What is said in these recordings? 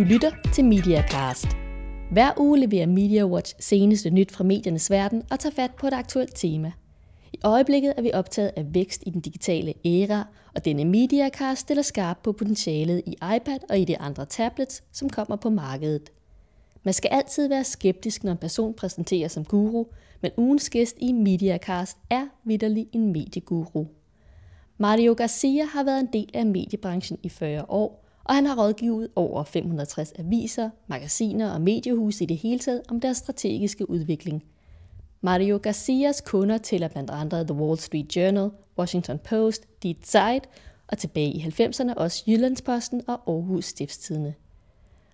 Du lytter til MediaCast. Hver uge leverer MediaWatch seneste nyt fra mediernes verden og tager fat på et aktuelt tema. I øjeblikket er vi optaget af vækst i den digitale æra, og denne MediaCast stiller skarp på potentialet i iPad og i de andre tablets, som kommer på markedet. Man skal altid være skeptisk, når en person præsenterer som guru, men ugens gæst i MediaCast er vidderlig en medieguru. Mario Garcia har været en del af mediebranchen i 40 år, og han har rådgivet over 560 aviser, magasiner og mediehuse i det hele taget om deres strategiske udvikling. Mario Garcias kunder tæller blandt andre The Wall Street Journal, Washington Post, Die Zeit og tilbage i 90'erne også Jyllandsposten og Aarhus Stiftstidende.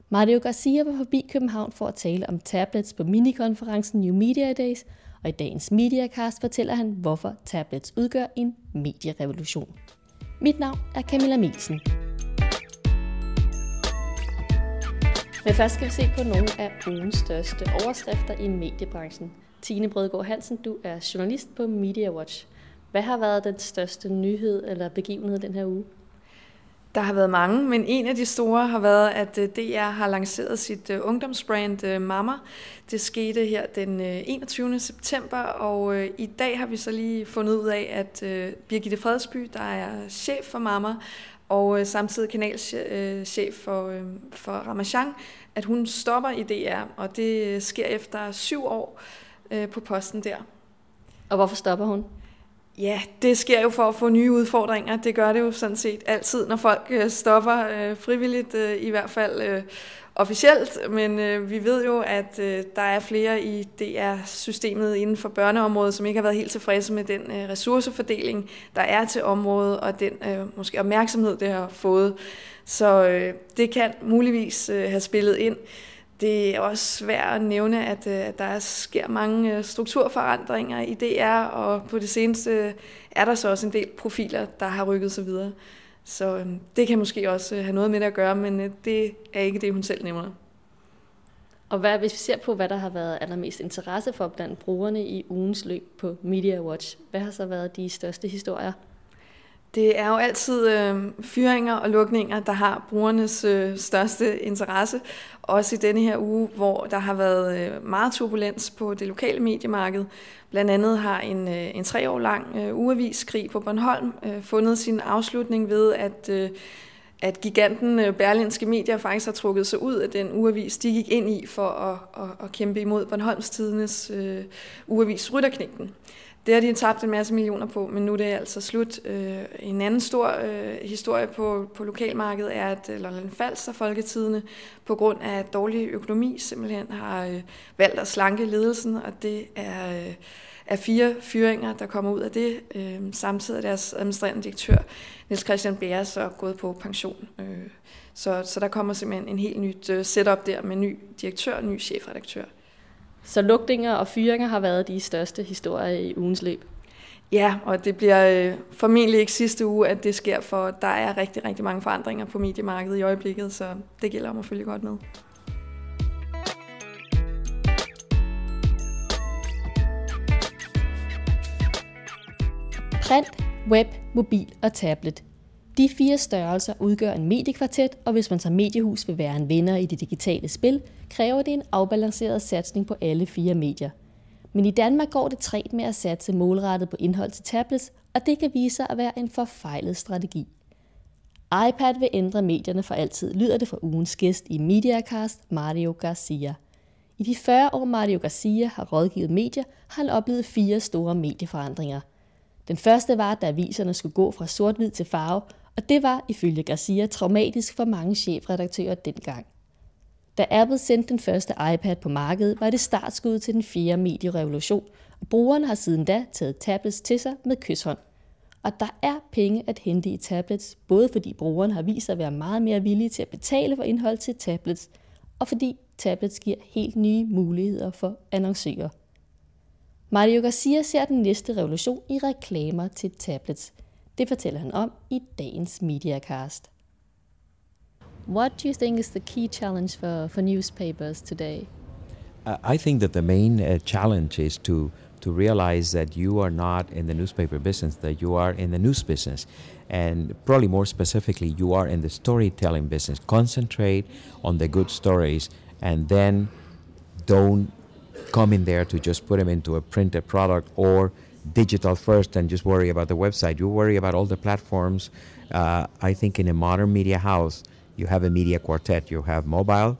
Mario Garcia var forbi København for at tale om tablets på minikonferencen New Media Days, og i dagens Mediacast fortæller han, hvorfor tablets udgør en medierevolution. Mit navn er Camilla Mielsen. Men først skal vi se på nogle af ugens største overskrifter i mediebranchen. Tine Brødgaard Hansen, du er journalist på Media Watch. Hvad har været den største nyhed eller begivenhed den her uge? Der har været mange, men en af de store har været, at øh, DR har lanceret sit øh, ungdomsbrand øh, Mama. Det skete her den 21. september, og i dag har vi så lige fundet ud af, at Birgitte Fredsby, der er chef for Mama, og øh, samtidig kanalchef øh, for, øh, for Ramachan, at hun stopper i DR, og det sker efter syv år på posten der. Og hvorfor stopper hun? Ja, det sker jo for at få nye udfordringer. Det gør det jo sådan set altid, når folk øh, stopper øh, frivilligt, øh, i hvert fald øh, officielt. Men øh, vi ved jo, at øh, der er flere i DR-systemet inden for børneområdet, som ikke har været helt tilfredse med den øh, ressourcefordeling, der er til området, og den øh, måske opmærksomhed, det har fået. Så øh, det kan muligvis øh, have spillet ind. Det er også svært at nævne, at, øh, at der sker mange øh, strukturforandringer i DR, og på det seneste øh, er der så også en del profiler, der har rykket sig videre. Så øhm, det kan måske også have noget med det at gøre, men det er ikke det, hun selv nævner. Og hvad, hvis vi ser på, hvad der har været allermest interesse for blandt brugerne i ugens løb på Media Watch, hvad har så været de største historier? Det er jo altid øh, fyringer og lukninger, der har brugernes øh, største interesse. Også i denne her uge, hvor der har været øh, meget turbulens på det lokale mediemarked. Blandt andet har en, øh, en tre år lang øh, uaviskrig på Bornholm øh, fundet sin afslutning ved, at øh, at giganten øh, Berlinske Medier faktisk har trukket sig ud af den uavis, de gik ind i for at, at, at kæmpe imod Bornholms Tidenes øh, uavis Rytterknægten. Det har de tabt en masse millioner på, men nu er det altså slut. Øh, en anden stor øh, historie på, på lokalmarkedet er, at øh, Lolland Falster Folketidene på grund af dårlig økonomi simpelthen har øh, valgt at slanke ledelsen, og det er, øh, er fire fyringer, der kommer ud af det. samtidig er deres administrerende direktør, Niels Christian Bære, så gået på pension. så, så der kommer simpelthen en helt nyt setup der med ny direktør og ny chefredaktør. Så lugtninger og fyringer har været de største historier i ugens løb. Ja, og det bliver øh, formentlig ikke sidste uge, at det sker, for der er rigtig, rigtig mange forandringer på mediemarkedet i øjeblikket, så det gælder om at følge godt med. Print, web, mobil og tablet. De fire størrelser udgør en mediekvartet, og hvis man som mediehus vil være en vinder i det digitale spil, kræver det en afbalanceret satsning på alle fire medier. Men i Danmark går det træt med at satse målrettet på indhold til tablets, og det kan vise sig at være en forfejlet strategi. iPad vil ændre medierne for altid, lyder det fra ugens gæst i Mediacast, Mario Garcia. I de 40 år Mario Garcia har rådgivet medier, har han oplevet fire store medieforandringer. Den første var, da aviserne skulle gå fra sort-hvid til farve, og det var ifølge Garcia traumatisk for mange chefredaktører dengang. Da Apple sendte den første iPad på markedet, var det startskud til den fjerde medierevolution, og brugerne har siden da taget tablets til sig med kysshånd. Og der er penge at hente i tablets, både fordi brugerne har vist sig at være meget mere villige til at betale for indhold til tablets, og fordi tablets giver helt nye muligheder for annoncører. Mario Garcia ser den næste revolution i reklamer til tablets – Det fortæller han om i dagens Mediacast. What do you think is the key challenge for, for newspapers today? I think that the main uh, challenge is to to realize that you are not in the newspaper business, that you are in the news business. And probably more specifically, you are in the storytelling business. Concentrate on the good stories and then don't come in there to just put them into a printed product or digital first and just worry about the website. You worry about all the platforms. Uh, I think in a modern media house, you have a media quartet. You have mobile,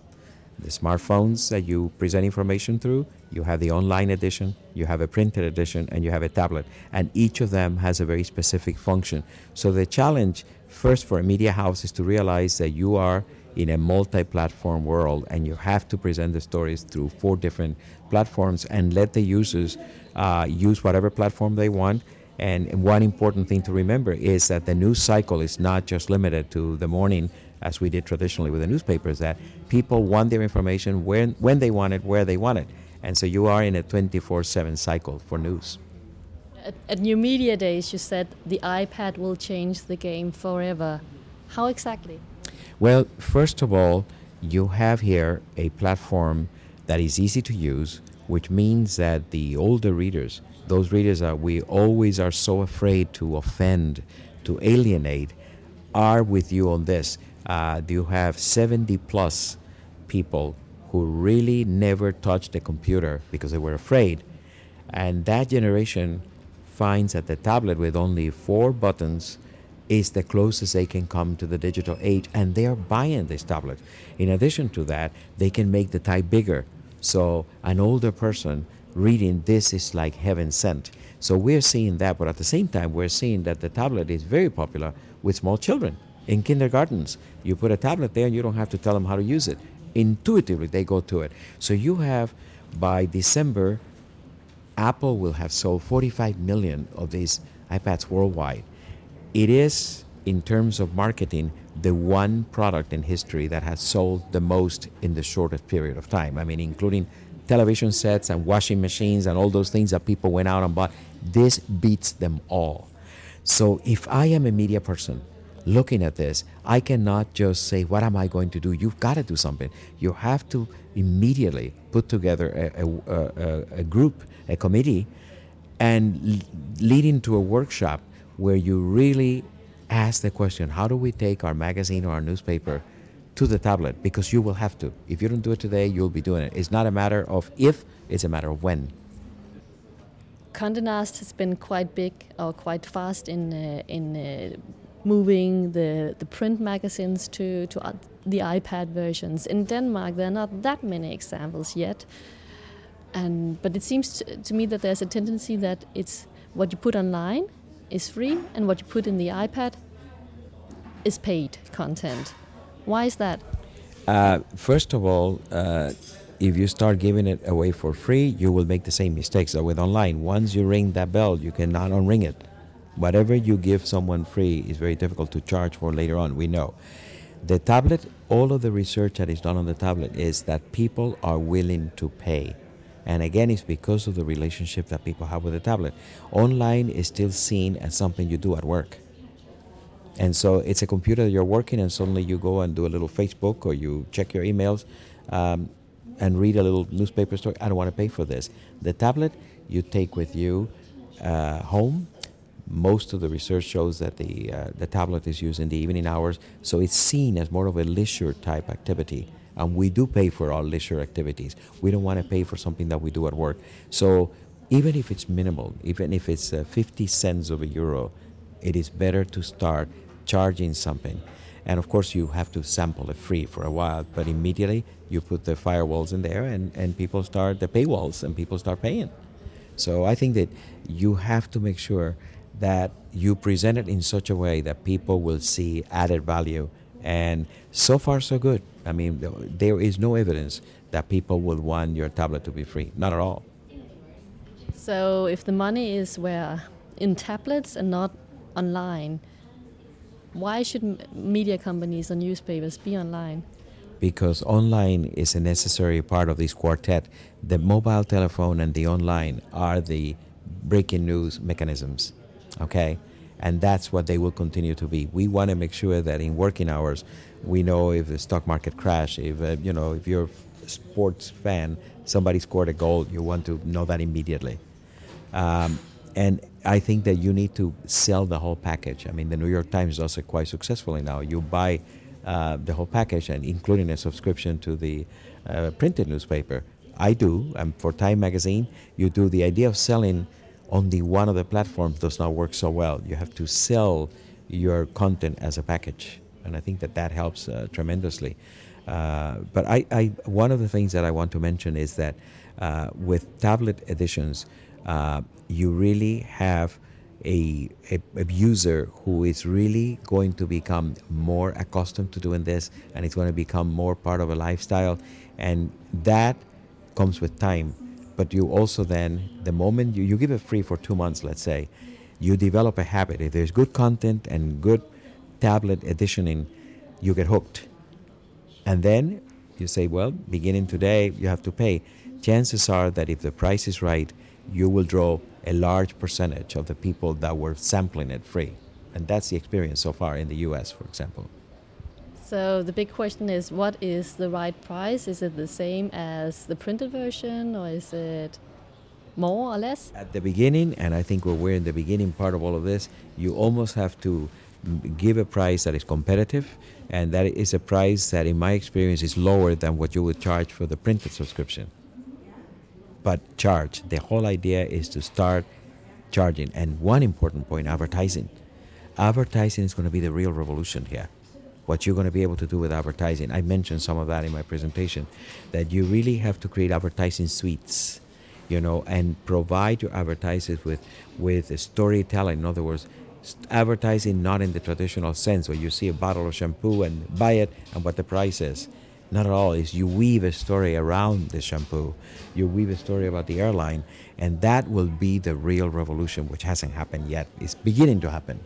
the smartphones that you present information through, you have the online edition, you have a printed edition, and you have a tablet. And each of them has a very specific function. So the challenge first for a media house is to realize that you are in a multi-platform world and you have to present the stories through four different platforms and let the users uh, use whatever platform they want and one important thing to remember is that the news cycle is not just limited to the morning as we did traditionally with the newspapers, that people want their information when, when they want it, where they want it. And so you are in a 24 7 cycle for news. At, at New Media Days, you said the iPad will change the game forever. How exactly? Well, first of all, you have here a platform that is easy to use, which means that the older readers, those readers that we always are so afraid to offend, to alienate, are with you on this uh, you have 70 plus people who really never touched a computer because they were afraid. And that generation finds that the tablet with only four buttons is the closest they can come to the digital age, and they are buying this tablet. In addition to that, they can make the type bigger. So, an older person reading this is like heaven sent. So, we're seeing that, but at the same time, we're seeing that the tablet is very popular with small children in kindergartens. You put a tablet there and you don't have to tell them how to use it. Intuitively, they go to it. So you have, by December, Apple will have sold 45 million of these iPads worldwide. It is, in terms of marketing, the one product in history that has sold the most in the shortest period of time. I mean, including television sets and washing machines and all those things that people went out and bought. This beats them all. So if I am a media person, looking at this, I cannot just say, What am I going to do? You've got to do something. You have to immediately put together a, a, a, a group, a committee, and lead into a workshop where you really ask the question how do we take our magazine or our newspaper to the tablet? Because you will have to. If you don't do it today, you'll be doing it. It's not a matter of if, it's a matter of when. Condé has been quite big or quite fast in uh, in uh, moving the, the print magazines to, to the iPad versions. In Denmark, there are not that many examples yet. And, but it seems to, to me that there's a tendency that it's what you put online is free and what you put in the iPad is paid content. Why is that? Uh, first of all, uh, if you start giving it away for free, you will make the same mistakes that with online. Once you ring that bell, you cannot unring it. Whatever you give someone free is very difficult to charge for later on, we know. The tablet, all of the research that is done on the tablet is that people are willing to pay. And again, it's because of the relationship that people have with the tablet. Online is still seen as something you do at work. And so it's a computer that you're working, and suddenly you go and do a little Facebook or you check your emails um, and read a little newspaper story. I don't want to pay for this. The tablet you take with you uh, home most of the research shows that the, uh, the tablet is used in the evening hours, so it's seen as more of a leisure type activity. And we do pay for our leisure activities. We don't want to pay for something that we do at work. So even if it's minimal, even if it's uh, 50 cents of a euro, it is better to start charging something. And of course, you have to sample it free for a while, but immediately you put the firewalls in there and, and people start the paywalls and people start paying. So I think that you have to make sure that you present it in such a way that people will see added value. And so far, so good. I mean, there is no evidence that people will want your tablet to be free. Not at all. So, if the money is where in tablets and not online, why should media companies or newspapers be online? Because online is a necessary part of this quartet. The mobile telephone and the online are the breaking news mechanisms okay? And that's what they will continue to be. We want to make sure that in working hours, we know if the stock market crash, if uh, you know, if you're a sports fan, somebody scored a goal, you want to know that immediately. Um, and I think that you need to sell the whole package. I mean, the New York Times does it quite successfully now. You buy uh, the whole package, and including a subscription to the uh, printed newspaper. I do. Um, for Time Magazine, you do. The idea of selling only one of the platforms does not work so well. You have to sell your content as a package, and I think that that helps uh, tremendously. Uh, but I, I, one of the things that I want to mention is that uh, with tablet editions, uh, you really have a, a, a, user who is really going to become more accustomed to doing this and it's going to become more part of a lifestyle and that comes with time but you also then the moment you, you give it free for two months let's say you develop a habit if there's good content and good tablet editioning you get hooked and then you say well beginning today you have to pay chances are that if the price is right you will draw a large percentage of the people that were sampling it free. And that's the experience so far in the US, for example. So the big question is what is the right price? Is it the same as the printed version or is it more or less? At the beginning, and I think we're in the beginning part of all of this, you almost have to give a price that is competitive and that is a price that in my experience is lower than what you would charge for the printed subscription but charge. The whole idea is to start charging. And one important point advertising. Advertising is going to be the real revolution here. What you're going to be able to do with advertising. I mentioned some of that in my presentation, that you really have to create advertising suites, you know, and provide your advertisers with, with storytelling. In other words, advertising not in the traditional sense where you see a bottle of shampoo and buy it and what the price is not at all. Is you weave a story around the shampoo, you weave a story about the airline, and that will be the real revolution, which hasn't happened yet. It's beginning to happen.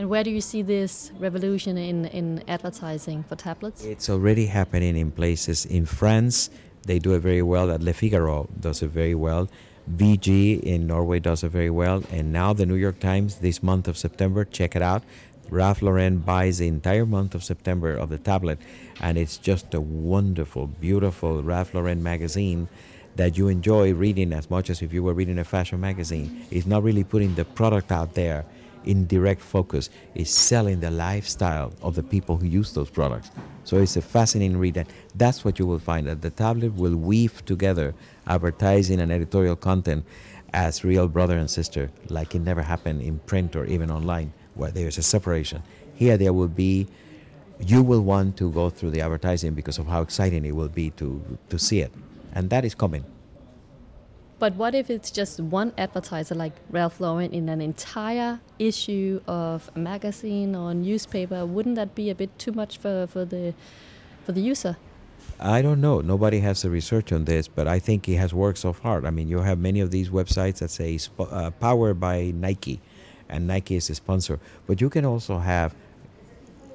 And where do you see this revolution in, in advertising for tablets? It's already happening in places. In France, they do it very well. Le Figaro does it very well. VG in Norway does it very well. And now the New York Times, this month of September, check it out. Ralph Lauren buys the entire month of September of the tablet, and it's just a wonderful, beautiful Ralph Lauren magazine that you enjoy reading as much as if you were reading a fashion magazine. It's not really putting the product out there in direct focus. is selling the lifestyle of the people who use those products. So it's a fascinating read. And that's what you will find that the tablet will weave together advertising and editorial content as real brother and sister, like it never happened in print or even online where there's a separation. Here, there will be, you will want to go through the advertising because of how exciting it will be to, to see it. And that is coming. But what if it's just one advertiser like Ralph Lauren in an entire issue of a magazine or newspaper? Wouldn't that be a bit too much for, for the for the user? I don't know. Nobody has the research on this, but I think it has worked so far. I mean, you have many of these websites that say uh, powered by Nike, and Nike is a sponsor. But you can also have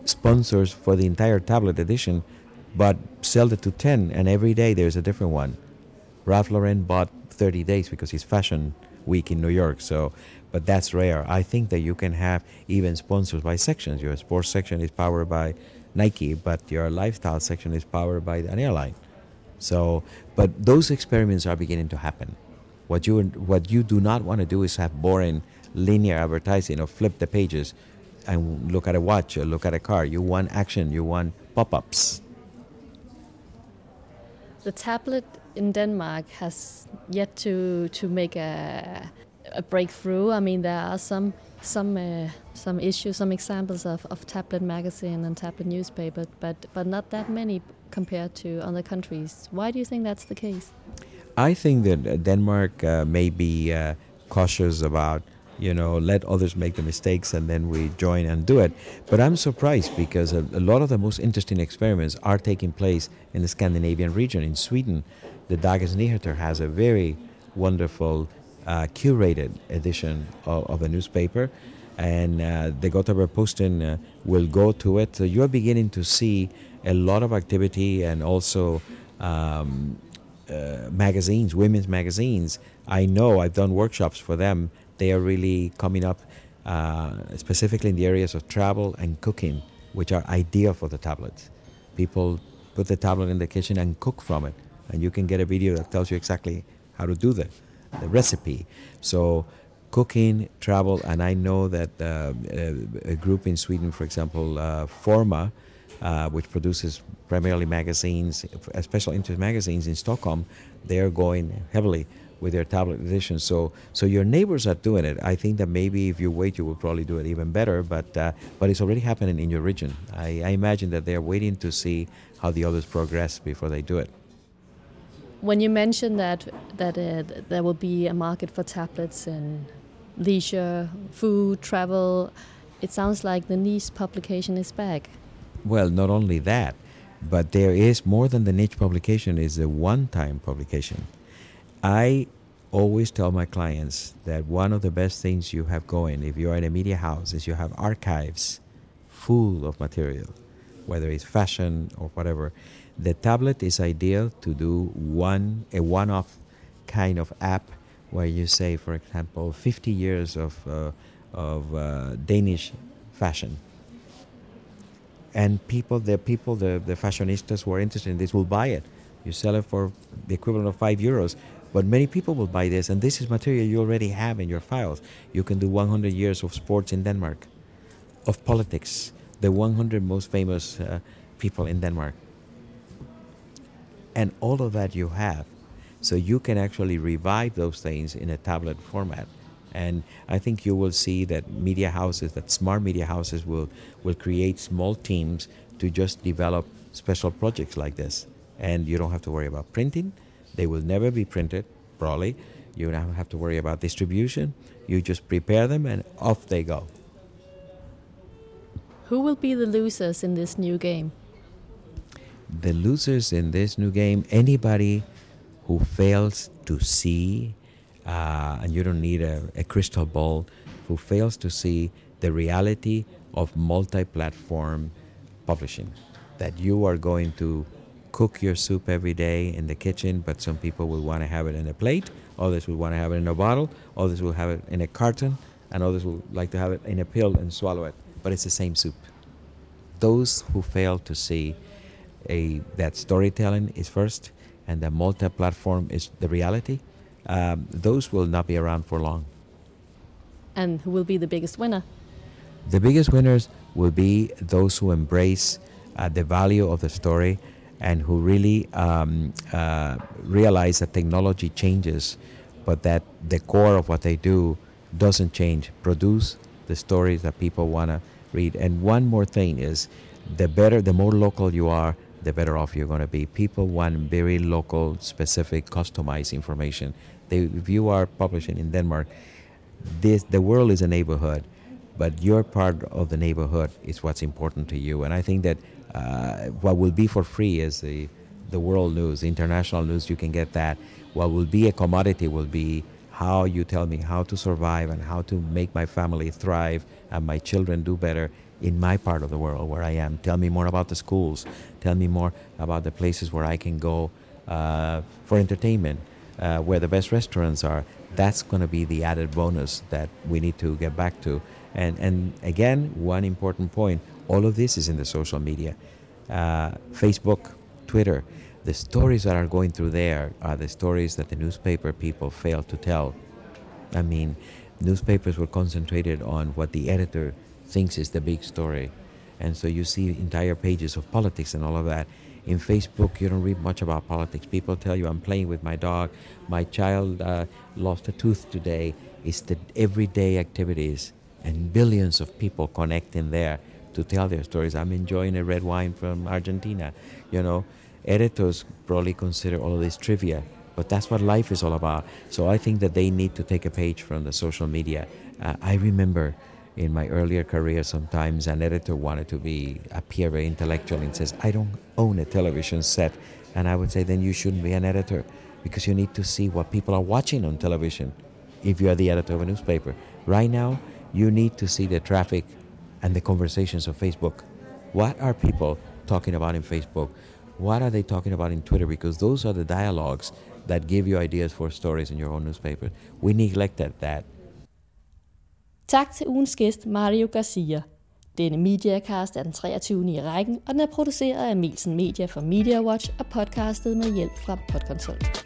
sponsors for the entire tablet edition, but sell it to 10, and every day there's a different one. Ralph Lauren bought 30 days because it's fashion week in New York, so but that's rare. I think that you can have even sponsors by sections. Your sports section is powered by Nike, but your lifestyle section is powered by an airline. So, but those experiments are beginning to happen. What you what you do not want to do is have boring linear advertising or flip the pages and look at a watch or look at a car. You want action, you want pop ups. The tablet in Denmark has yet to, to make a, a breakthrough. I mean, there are some some uh, some issues, some examples of, of tablet magazine and tablet newspaper, but but not that many compared to other countries. Why do you think that's the case? I think that Denmark uh, may be uh, cautious about you know, let others make the mistakes and then we join and do it. But I'm surprised because a, a, lot of the most interesting experiments are taking place in the Scandinavian region. In Sweden, the Dagens Nyheter has a very wonderful uh, curated edition of, of, a newspaper, and uh, the Göteborgs-Posten uh, will go to it. So you're beginning to see a lot of activity and also um, uh, magazines, women's magazines. I know I've done workshops for them they are really coming up uh, specifically in the areas of travel and cooking, which are ideal for the tablets. People put the tablet in the kitchen and cook from it, and you can get a video that tells you exactly how to do that. the recipe. So cooking, travel, and I know that uh, a, a, group in Sweden, for example, uh, Forma, uh, which produces primarily magazines, special interest magazines in Stockholm, they're going heavily with their tablet edition. So, so your neighbors are doing it. I think that maybe if you wait, you will probably do it even better. But, uh, but it's already happening in your region. I, I imagine that they're waiting to see how the others progress before they do it. When you mentioned that that uh, there will be a market for tablets and leisure, food, travel, it sounds like the niche publication is back. Well, not only that, but there is more than the niche publication is a one-time publication. I always tell my clients that one of the best things you have going if you're in a media house is you have archives full of material, whether it's fashion or whatever. The tablet is ideal to do one a one-off kind of app where you say, for example, 50 years of uh, of uh, Danish fashion and people, the people, the, the fashionistas who are interested in this will buy it. You sell it for the equivalent of five euros, but many people will buy this, and this is material you already have in your files. You can do 100 years of sports in Denmark, of politics, the 100 most famous uh, people in Denmark, and all of that you have. So you can actually revive those things in a tablet format. And I think you will see that media houses, that smart media houses, will, will create small teams to just develop special projects like this. And you don't have to worry about printing. They will never be printed, probably. You don't have to worry about distribution. You just prepare them and off they go. Who will be the losers in this new game? The losers in this new game, anybody who fails to see uh, and you don't need a, a crystal ball, who fails to see the reality of multi platform publishing. That you are going to cook your soup every day in the kitchen, but some people will want to have it in a plate, others will want to have it in a bottle, others will have it in a carton, and others will like to have it in a pill and swallow it. But it's the same soup. Those who fail to see a, that storytelling is first and the multi platform is the reality, um, those will not be around for long. And who will be the biggest winner? The biggest winners will be those who embrace uh, the value of the story and who really um, uh, realize that technology changes, but that the core of what they do doesn't change. Produce the stories that people want to read. And one more thing is the better, the more local you are, the better off you're going to be. People want very local, specific, customized information. They, if you are publishing in Denmark, this the world is a neighborhood, but your part of the neighborhood is what's important to you. And I think that uh, what will be for free is the the world news, international news. You can get that. What will be a commodity will be how you tell me how to survive and how to make my family thrive and my children do better in my part of the world where I am. Tell me more about the schools. Tell me more about the places where I can go uh, for entertainment uh, where the best restaurants are, that's going to be the added bonus that we need to get back to. And, and again, one important point all of this is in the social media uh, Facebook, Twitter. The stories that are going through there are the stories that the newspaper people fail to tell. I mean, newspapers were concentrated on what the editor thinks is the big story. And so you see entire pages of politics and all of that. In Facebook, you don't read much about politics. People tell you, I'm playing with my dog. My child uh, lost a tooth today. It's the everyday activities. And billions of people connect in there to tell their stories. I'm enjoying a red wine from Argentina. You know, editors probably consider all of this trivia, but that's what life is all about. So I think that they need to take a page from the social media. Uh, I remember in my earlier career, sometimes an editor wanted to be appear very intellectual and says, "I don't own a television set," and I would say, "Then you shouldn't be an editor, because you need to see what people are watching on television. If you are the editor of a newspaper, right now, you need to see the traffic and the conversations of Facebook. What are people talking about in Facebook? What are they talking about in Twitter? Because those are the dialogues that give you ideas for stories in your own newspaper. We neglected that Tak til ugens gæst, Mario Garcia. Denne Mediacast er den 23. i rækken, og den er produceret af Milsen Media for Media Watch og podcastet med hjælp fra Podconsult.